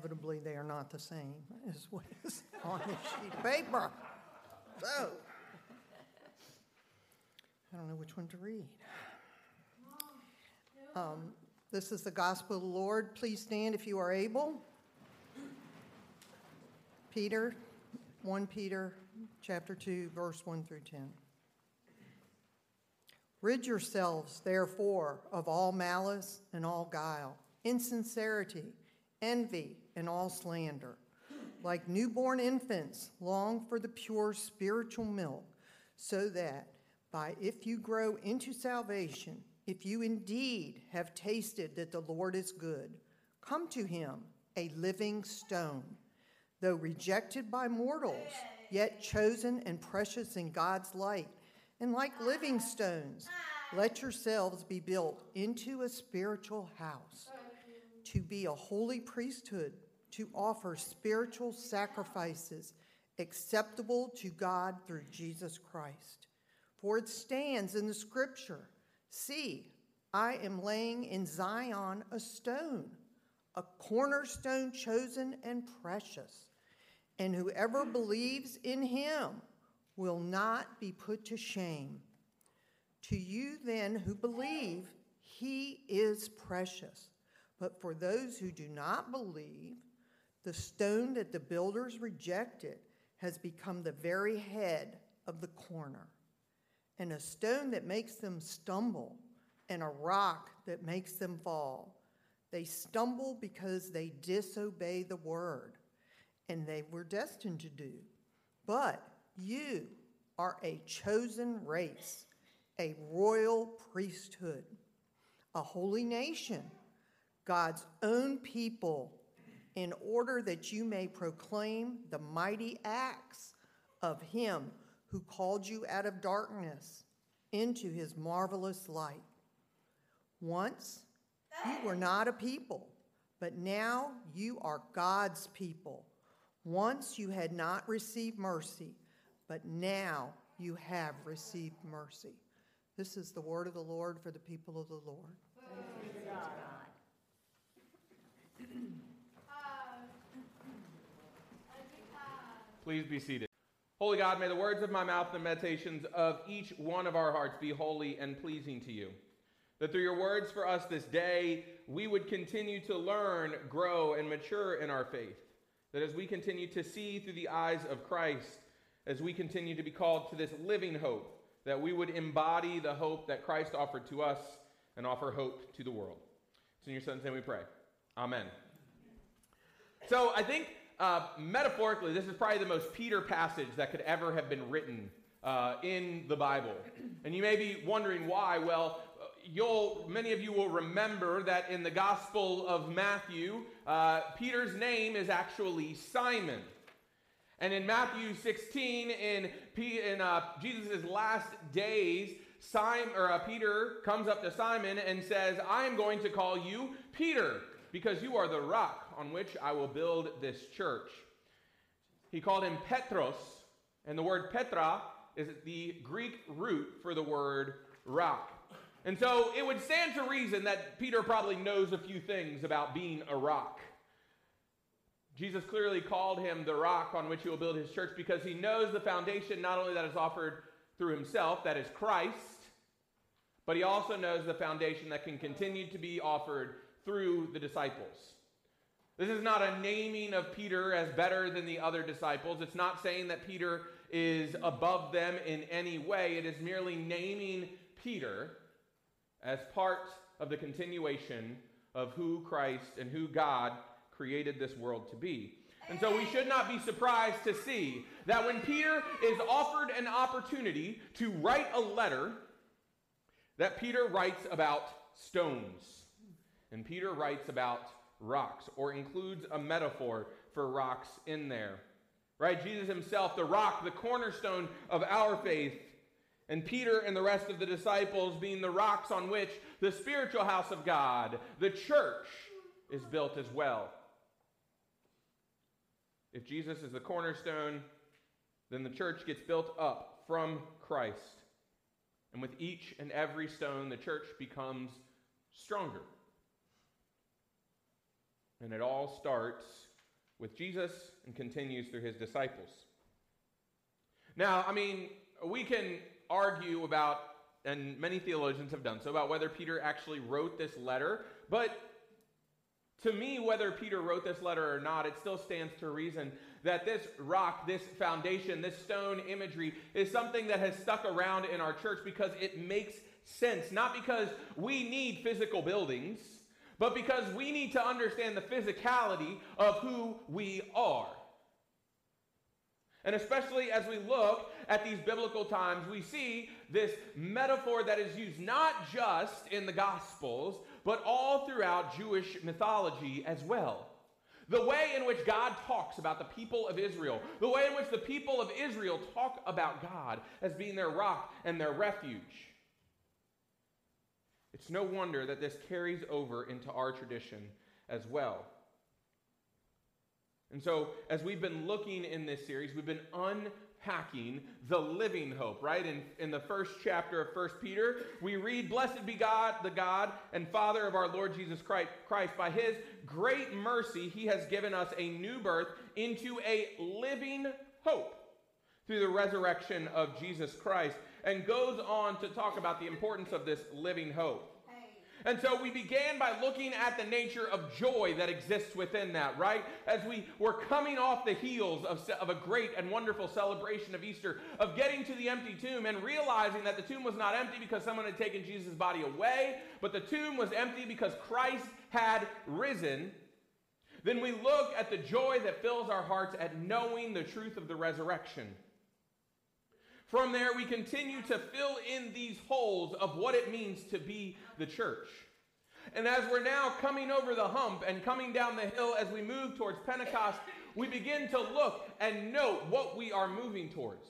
Inevitably they are not the same as what is on this sheet of paper. So, I don't know which one to read. Um, this is the gospel of the Lord. Please stand if you are able. Peter, 1 Peter chapter 2, verse 1 through 10. Rid yourselves, therefore, of all malice and all guile insincerity, envy, and all slander. Like newborn infants, long for the pure spiritual milk, so that by if you grow into salvation, if you indeed have tasted that the Lord is good, come to him, a living stone, though rejected by mortals, yet chosen and precious in God's light. And like living stones, let yourselves be built into a spiritual house to be a holy priesthood, to offer spiritual sacrifices acceptable to God through Jesus Christ. For it stands in the scripture See, I am laying in Zion a stone, a cornerstone chosen and precious, and whoever believes in him will not be put to shame. To you, then, who believe, he is precious. But for those who do not believe, the stone that the builders rejected has become the very head of the corner, and a stone that makes them stumble, and a rock that makes them fall. They stumble because they disobey the word, and they were destined to do. But you are a chosen race, a royal priesthood, a holy nation God's own people, in order that you may proclaim the mighty acts of Him who called you out of darkness into His marvelous light. Once you were not a people, but now you are God's people. Once you had not received mercy, but now you have received mercy. This is the word of the Lord for the people of the Lord. Please be seated. Holy God, may the words of my mouth and the meditations of each one of our hearts be holy and pleasing to you. That through your words for us this day, we would continue to learn, grow, and mature in our faith. That as we continue to see through the eyes of Christ, as we continue to be called to this living hope, that we would embody the hope that Christ offered to us and offer hope to the world. It's in your son's name we pray. Amen. So I think uh, metaphorically, this is probably the most Peter passage that could ever have been written uh, in the Bible. And you may be wondering why. Well, you'll many of you will remember that in the Gospel of Matthew, uh, Peter's name is actually Simon. And in Matthew 16, in, P, in uh, Jesus' last days, Simon, or, uh, Peter comes up to Simon and says, I am going to call you Peter because you are the rock on which I will build this church. He called him Petros, and the word Petra is the Greek root for the word rock. And so it would stand to reason that Peter probably knows a few things about being a rock. Jesus clearly called him the rock on which he will build his church because he knows the foundation not only that is offered through himself, that is Christ, but he also knows the foundation that can continue to be offered through the disciples. This is not a naming of Peter as better than the other disciples. It's not saying that Peter is above them in any way. It is merely naming Peter as part of the continuation of who Christ and who God created this world to be. And so we should not be surprised to see that when Peter is offered an opportunity to write a letter, that Peter writes about stones. And Peter writes about rocks, or includes a metaphor for rocks in there. Right? Jesus himself, the rock, the cornerstone of our faith, and Peter and the rest of the disciples being the rocks on which the spiritual house of God, the church, is built as well. If Jesus is the cornerstone, then the church gets built up from Christ. And with each and every stone, the church becomes stronger. And it all starts with Jesus and continues through his disciples. Now, I mean, we can argue about, and many theologians have done so, about whether Peter actually wrote this letter, but to me, whether Peter wrote this letter or not, it still stands to reason that this rock, this foundation, this stone imagery is something that has stuck around in our church because it makes sense. Not because we need physical buildings, but because we need to understand the physicality of who we are. And especially as we look at these biblical times, we see this metaphor that is used not just in the Gospels, but all throughout Jewish mythology as well. The way in which God talks about the people of Israel, the way in which the people of Israel talk about God as being their rock and their refuge. It's no wonder that this carries over into our tradition as well. And so, as we've been looking in this series, we've been unpacking the living hope, right? In, in the first chapter of First Peter, we read, Blessed be God, the God and Father of our Lord Jesus Christ. Christ. By his great mercy, he has given us a new birth into a living hope through the resurrection of Jesus Christ, and goes on to talk about the importance of this living hope. And so we began by looking at the nature of joy that exists within that, right? As we were coming off the heels of, of a great and wonderful celebration of Easter, of getting to the empty tomb and realizing that the tomb was not empty because someone had taken Jesus' body away, but the tomb was empty because Christ had risen. Then we look at the joy that fills our hearts at knowing the truth of the resurrection. From there, we continue to fill in these holes of what it means to be the church. And as we're now coming over the hump and coming down the hill as we move towards Pentecost, we begin to look and note what we are moving towards.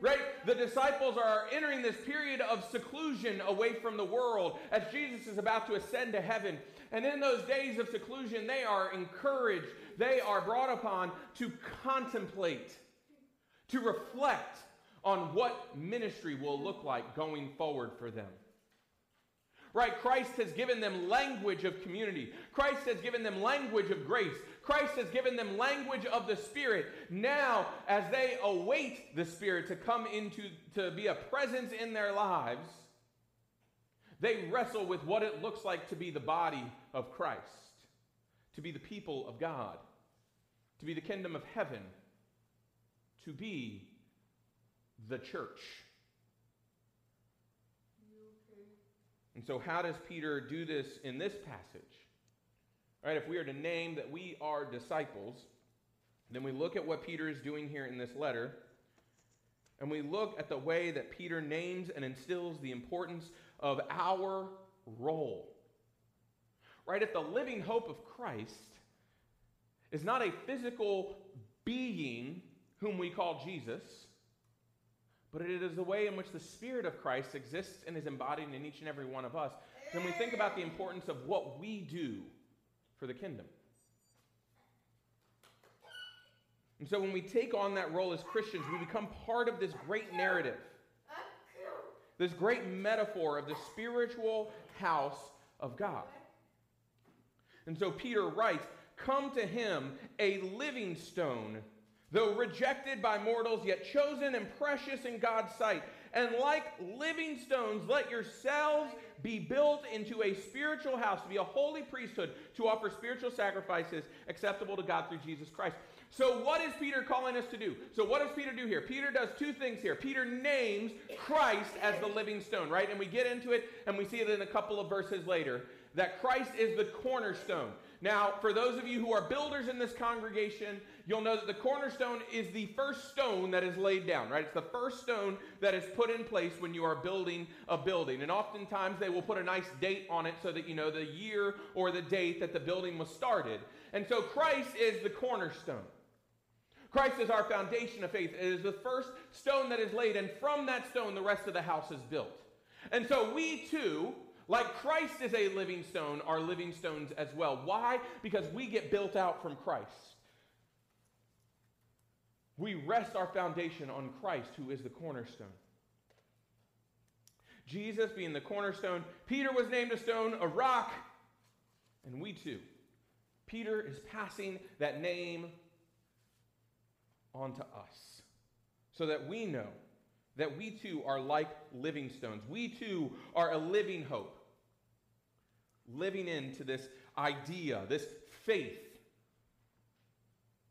Right? The disciples are entering this period of seclusion away from the world as Jesus is about to ascend to heaven. And in those days of seclusion, they are encouraged, they are brought upon to contemplate, to reflect on what ministry will look like going forward for them. Right? Christ has given them language of community. Christ has given them language of grace. Christ has given them language of the Spirit. Now, as they await the Spirit to come into, to be a presence in their lives, they wrestle with what it looks like to be the body of Christ, to be the people of God, to be the kingdom of heaven, to be the church. And so, how does Peter do this in this passage? All right, if we are to name that we are disciples, then we look at what Peter is doing here in this letter, and we look at the way that Peter names and instills the importance of our role. Right? If the living hope of Christ is not a physical being whom we call Jesus, but it is the way in which the Spirit of Christ exists and is embodied in each and every one of us, then we think about the importance of what we do for the kingdom. And so when we take on that role as Christians, we become part of this great narrative, this great metaphor of the spiritual house of God. And so Peter writes, Come to him, a living stone though rejected by mortals, yet chosen and precious in God's sight. And like living stones, let yourselves be built into a spiritual house, to be a holy priesthood, to offer spiritual sacrifices acceptable to God through Jesus Christ. So, what is Peter calling us to do? So, what does Peter do here? Peter does two things here. Peter names Christ as the living stone, right? And we get into it and we see it in a couple of verses later that Christ is the cornerstone. Now, for those of you who are builders in this congregation, you'll know that the cornerstone is the first stone that is laid down, right? It's the first stone that is put in place when you are building a building. And oftentimes they will put a nice date on it so that you know the year or the date that the building was started. And so Christ is the cornerstone. Christ is our foundation of faith. It is the first stone that is laid, and from that stone, the rest of the house is built. And so we too, like Christ is a living stone, are living stones as well. Why? Because we get built out from Christ. We rest our foundation on Christ, who is the cornerstone. Jesus being the cornerstone, Peter was named a stone, a rock, and we too. Peter is passing that name onto us so that we know that we too are like living stones. We too are a living hope, living into this idea, this faith.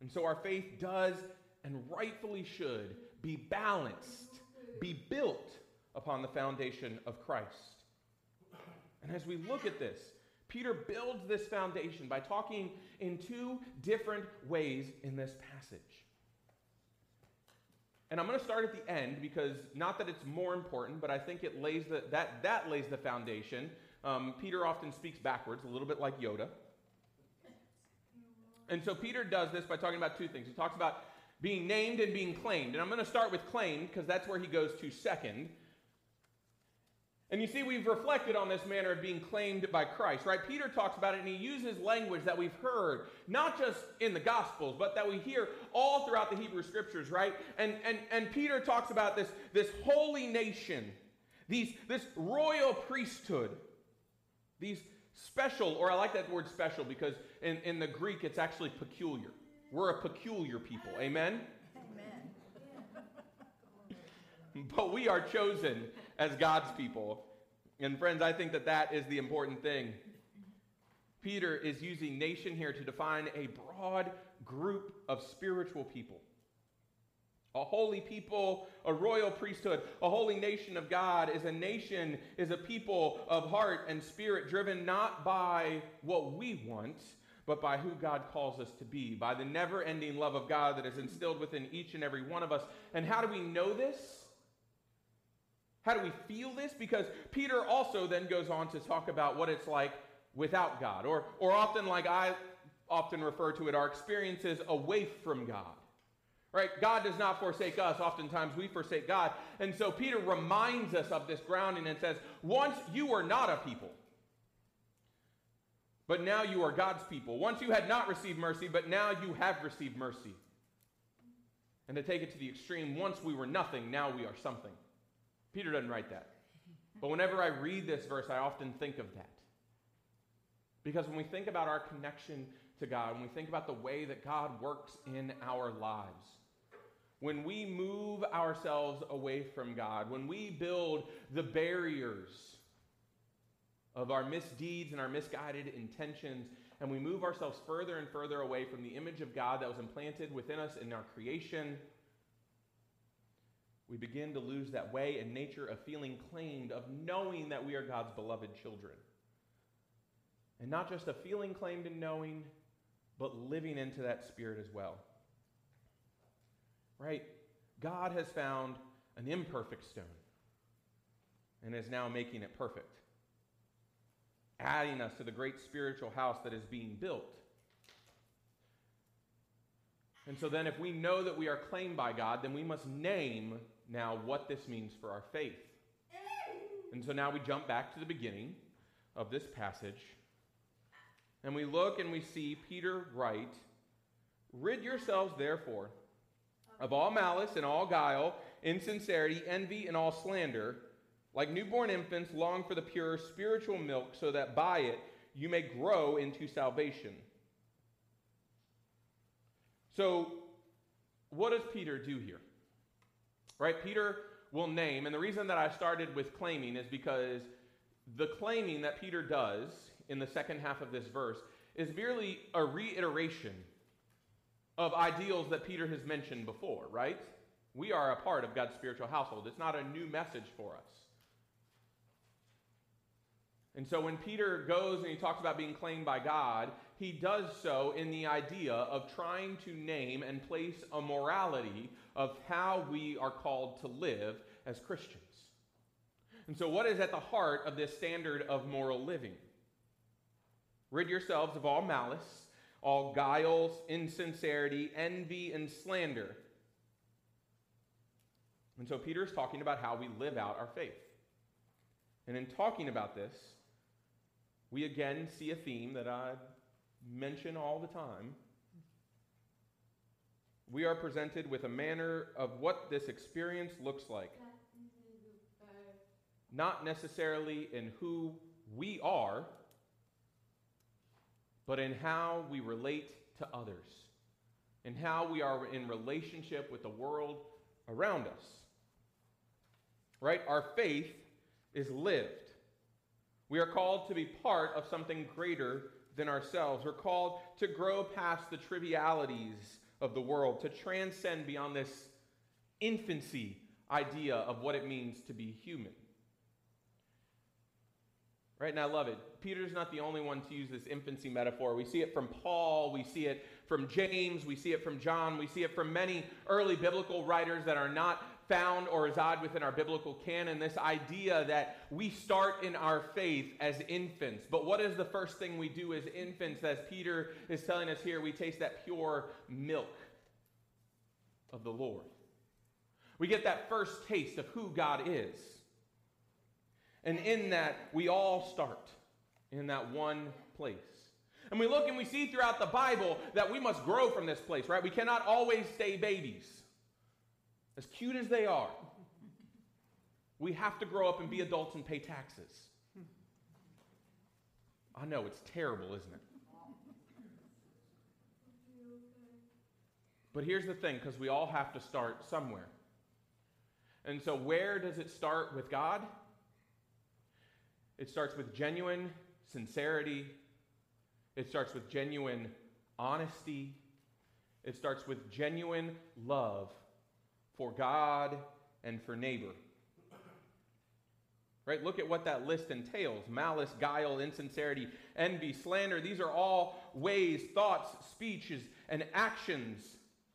And so our faith does and rightfully should be balanced, be built upon the foundation of Christ. And as we look at this, Peter builds this foundation by talking in two different ways in this passage. And I'm going to start at the end because not that it's more important, but I think it lays the, that, that lays the foundation. Um, Peter often speaks backwards, a little bit like Yoda. And so Peter does this by talking about two things. He talks about being named and being claimed. And I'm going to start with claimed because that's where he goes to second. And you see, we've reflected on this manner of being claimed by Christ, right? Peter talks about it and he uses language that we've heard, not just in the Gospels, but that we hear all throughout the Hebrew Scriptures, right? And, and, and Peter talks about this, this holy nation, these, this royal priesthood, these special, or I like that word special because in, in the Greek it's actually peculiar. We're a peculiar people, amen? Amen. but we are chosen as God's people. And friends, I think that that is the important thing. Peter is using nation here to define a broad group of spiritual people. A holy people, a royal priesthood, a holy nation of God is a nation, is a people of heart and spirit driven not by what we want, but by who God calls us to be, by the never ending love of God that is instilled within each and every one of us. And how do we know this? How do we feel this? Because Peter also then goes on to talk about what it's like without God, or, or often, like I often refer to it, our experiences away from God. Right? God does not forsake us. Oftentimes we forsake God. And so Peter reminds us of this grounding and says, Once you were not a people, but now you are God's people. Once you had not received mercy, but now you have received mercy. And to take it to the extreme, once we were nothing, now we are something. Peter doesn't write that. But whenever I read this verse, I often think of that. Because when we think about our connection to God, when we think about the way that God works in our lives, when we move ourselves away from God, when we build the barriers of our misdeeds and our misguided intentions, and we move ourselves further and further away from the image of God that was implanted within us in our creation, we begin to lose that way and nature of feeling claimed, of knowing that we are God's beloved children. And not just a feeling claimed and knowing, but living into that spirit as well. Right? God has found an imperfect stone and is now making it perfect, adding us to the great spiritual house that is being built. And so then, if we know that we are claimed by God, then we must name now what this means for our faith. And so now we jump back to the beginning of this passage. And we look and we see Peter write, Rid yourselves, therefore, of all malice and all guile, insincerity, envy, and all slander. Like newborn infants, long for the pure spiritual milk, so that by it you may grow into salvation. So, what does Peter do here? Right? Peter will name, and the reason that I started with claiming is because the claiming that Peter does in the second half of this verse is merely a reiteration of ideals that Peter has mentioned before, right? We are a part of God's spiritual household. It's not a new message for us. And so when Peter goes and he talks about being claimed by God, he does so in the idea of trying to name and place a morality of how we are called to live as Christians. And so, what is at the heart of this standard of moral living? Rid yourselves of all malice, all guiles, insincerity, envy, and slander. And so, Peter is talking about how we live out our faith. And in talking about this, we again see a theme that I mention all the time. We are presented with a manner of what this experience looks like. Not necessarily in who we are, but in how we relate to others, in how we are in relationship with the world around us. Right? Our faith is lived. We are called to be part of something greater than ourselves. We're called to grow past the trivialities of the world, to transcend beyond this infancy idea of what it means to be human. Right? And I love it. Peter's not the only one to use this infancy metaphor. We see it from Paul, we see it from James, we see it from John, we see it from many early biblical writers that are not found or reside within our biblical canon this idea that we start in our faith as infants. But what is the first thing we do as infants? As Peter is telling us here, we taste that pure milk of the Lord. We get that first taste of who God is. And in that, we all start in that one place. And we look and we see throughout the Bible that we must grow from this place, right? We cannot always stay babies as cute as they are, we have to grow up and be adults and pay taxes. I know, it's terrible, isn't it? But here's the thing because we all have to start somewhere. And so, where does it start with God? It starts with genuine sincerity, it starts with genuine honesty, it starts with genuine love for God and for neighbor. Right? Look at what that list entails malice, guile, insincerity, envy, slander. These are all ways, thoughts, speeches, and actions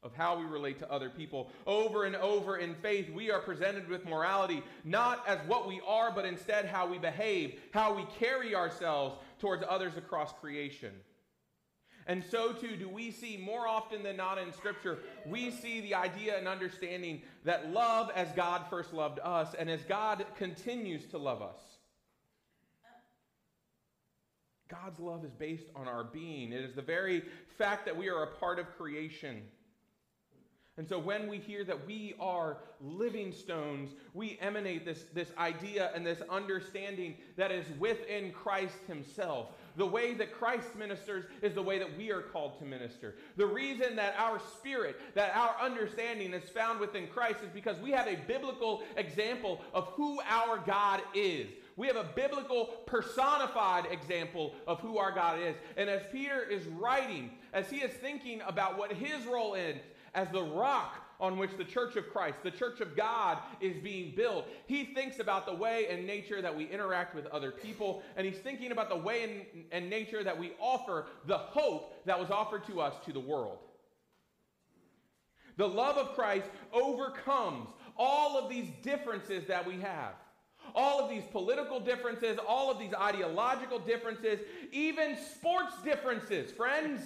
of how we relate to other people. Over and over in faith, we are presented with morality not as what we are, but instead how we behave, how we carry ourselves towards others across creation. And so too do we see more often than not in Scripture, we see the idea and understanding that love as God first loved us and as God continues to love us. God's love is based on our being. It is the very fact that we are a part of creation. And so when we hear that we are living stones, we emanate this, this idea and this understanding that is within Christ Himself. The way that Christ ministers is the way that we are called to minister. The reason that our spirit, that our understanding is found within Christ is because we have a biblical example of who our God is. We have a biblical personified example of who our God is. And as Peter is writing, as he is thinking about what his role is as the rock on which the church of Christ, the church of God, is being built. He thinks about the way and nature that we interact with other people, and he's thinking about the way and, nature that we offer the hope that was offered to us to the world. The love of Christ overcomes all of these differences that we have. All of these political differences, all of these ideological differences, even sports differences, friends.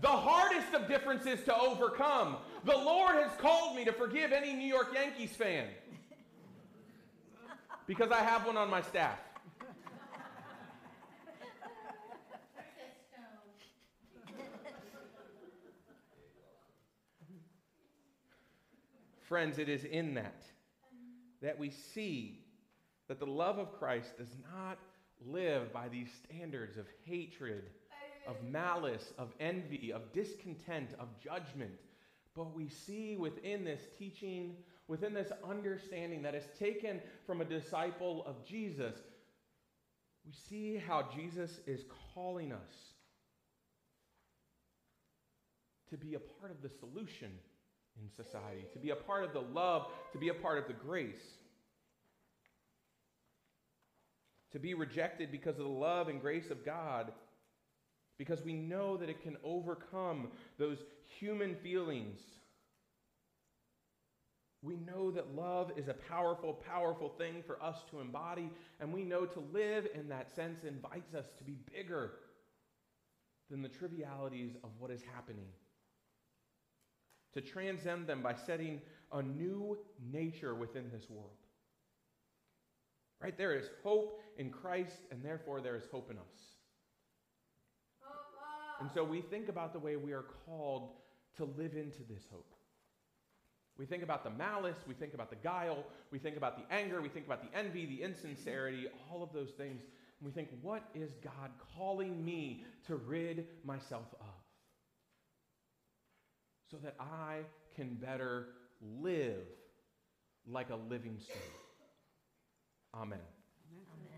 The hardest of differences to overcome. The Lord has called me to forgive any New York Yankees fan because I have one on my staff. Friends, it is in that that we see that the love of Christ does not live by these standards of hatred of malice, of envy, of discontent, of judgment. But we see within this teaching, within this understanding that is taken from a disciple of Jesus, we see how Jesus is calling us to be a part of the solution in society, to be a part of the love, to be a part of the grace. To be rejected because of the love and grace of God, because we know that it can overcome those human feelings. We know that love is a powerful, powerful thing for us to embody, and we know to live in that sense invites us to be bigger than the trivialities of what is happening to transcend them by setting a new nature within this world. Right? There is hope in Christ, and therefore there is hope in us. And so we think about the way we are called to live into this hope. We think about the malice, we think about the guile, we think about the anger, we think about the envy, the insincerity, all of those things. And we think, what is God calling me to rid myself of? so that I can better live like a living stone. Amen. Amen.